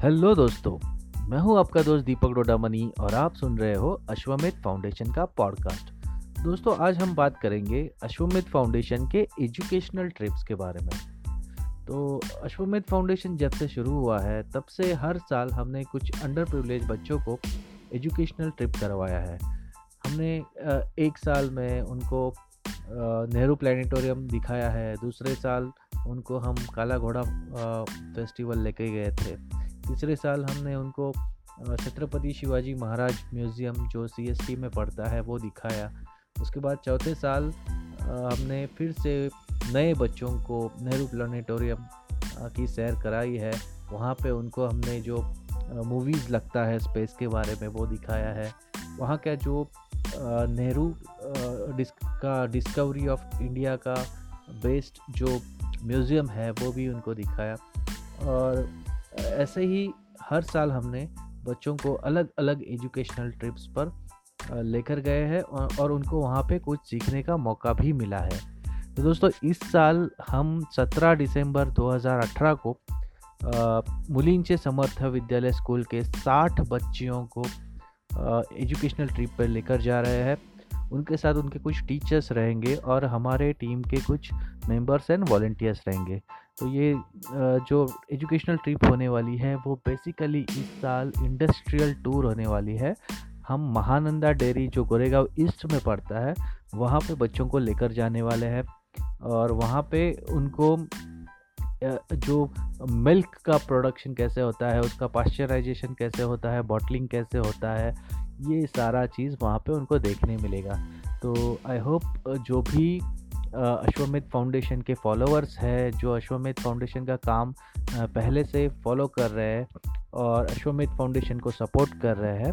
Hello दोस्तों, मैं हूँ आपका दोस्त दीपक डोडामनी और आप सुन रहे हो अश्वमेध फाउंडेशन का पॉडकास्ट। दोस्तों, आज हम बात करेंगे अश्वमेध फाउंडेशन के एजुकेशनल ट्रिप्स के बारे में। तो अश्वमेध फाउंडेशन जब से शुरू हुआ है, तब से हर साल हमने कुछ अंडर प्रिवलेज बच्चों को एजुकेशनल ट्रिप करवाया है। हमने एक साल में उनको नेहरू प्लानिटोरियम दिखाया है, दूसरे साल उनको हम काला घोड़ा फेस्टिवल लेके गए थे। तीसरे साल हमने उनको छत्रपति शिवाजी महाराज म्यूज़ियम जो सीएसटी में पड़ता है वो दिखाया। उसके बाद चौथे साल हमने फिर से नए बच्चों को नेहरू प्लानिटोरियम की सैर कराई है। वहाँ पे उनको हमने जो मूवीज़ लगता है स्पेस के बारे में वो दिखाया है। वहाँ का जो नेहरू का डिस्कवरी ऑफ़ इंडिया का बेस्ड जो म्यूज़ियम है वो भी उनको दिखाया। और ऐसे ही हर साल हमने बच्चों को अलग अलग एजुकेशनल ट्रिप्स पर लेकर गए हैं और उनको वहाँ पे कुछ सीखने का मौका भी मिला है। तो दोस्तों, इस साल हम 17 दिसंबर 2018 को मुलिंचे समर्थ विद्यालय स्कूल के 60 बच्चियों को एजुकेशनल ट्रिप पर लेकर जा रहे हैं। उनके साथ उनके कुछ टीचर्स रहेंगे और हमारे टीम के कुछ मेंबर्स एंड वॉल्टियर्स रहेंगे। तो ये जो एजुकेशनल ट्रिप होने वाली है, वो बेसिकली इस साल इंडस्ट्रियल टूर होने वाली है। हम महानंदा डेयरी जो गोरेगांव ईस्ट में पड़ता है, वहाँ पे बच्चों को लेकर जाने वाले हैं और वहाँ पे उनको जो मिल्क का प्रोडक्शन कैसे होता है, उसका पास्चराइजेशन कैसे होता है बॉटलिंग कैसे होता है, ये सारा चीज़ वहाँ पे उनको देखने मिलेगा। तो आई होप जो भी अश्वमेध फाउंडेशन के फॉलोअर्स है, जो अश्वमेध फाउंडेशन का काम पहले से फॉलो कर रहे हैं और अश्वमेध फाउंडेशन को सपोर्ट कर रहे हैं,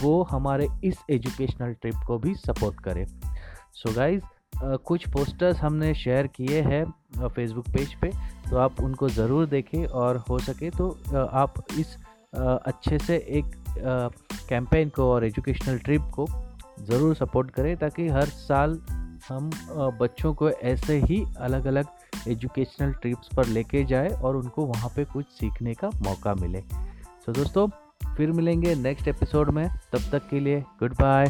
वो हमारे इस एजुकेशनल ट्रिप को भी सपोर्ट करें। सो गाइज़ कुछ पोस्टर्स हमने शेयर किए हैं फेसबुक पेज पे तो आप उनको ज़रूर देखें और हो सके तो आप इस अच्छे से एक कैंपेन को और एजुकेशनल ट्रिप को ज़रूर सपोर्ट करें, ताकि हर साल हम बच्चों को ऐसे ही अलग अलग एजुकेशनल ट्रिप्स पर लेके जाए और उनको वहाँ पे कुछ सीखने का मौका मिले। तो so, दोस्तों फिर मिलेंगे नेक्स्ट एपिसोड में। तब तक के लिए गुड बाय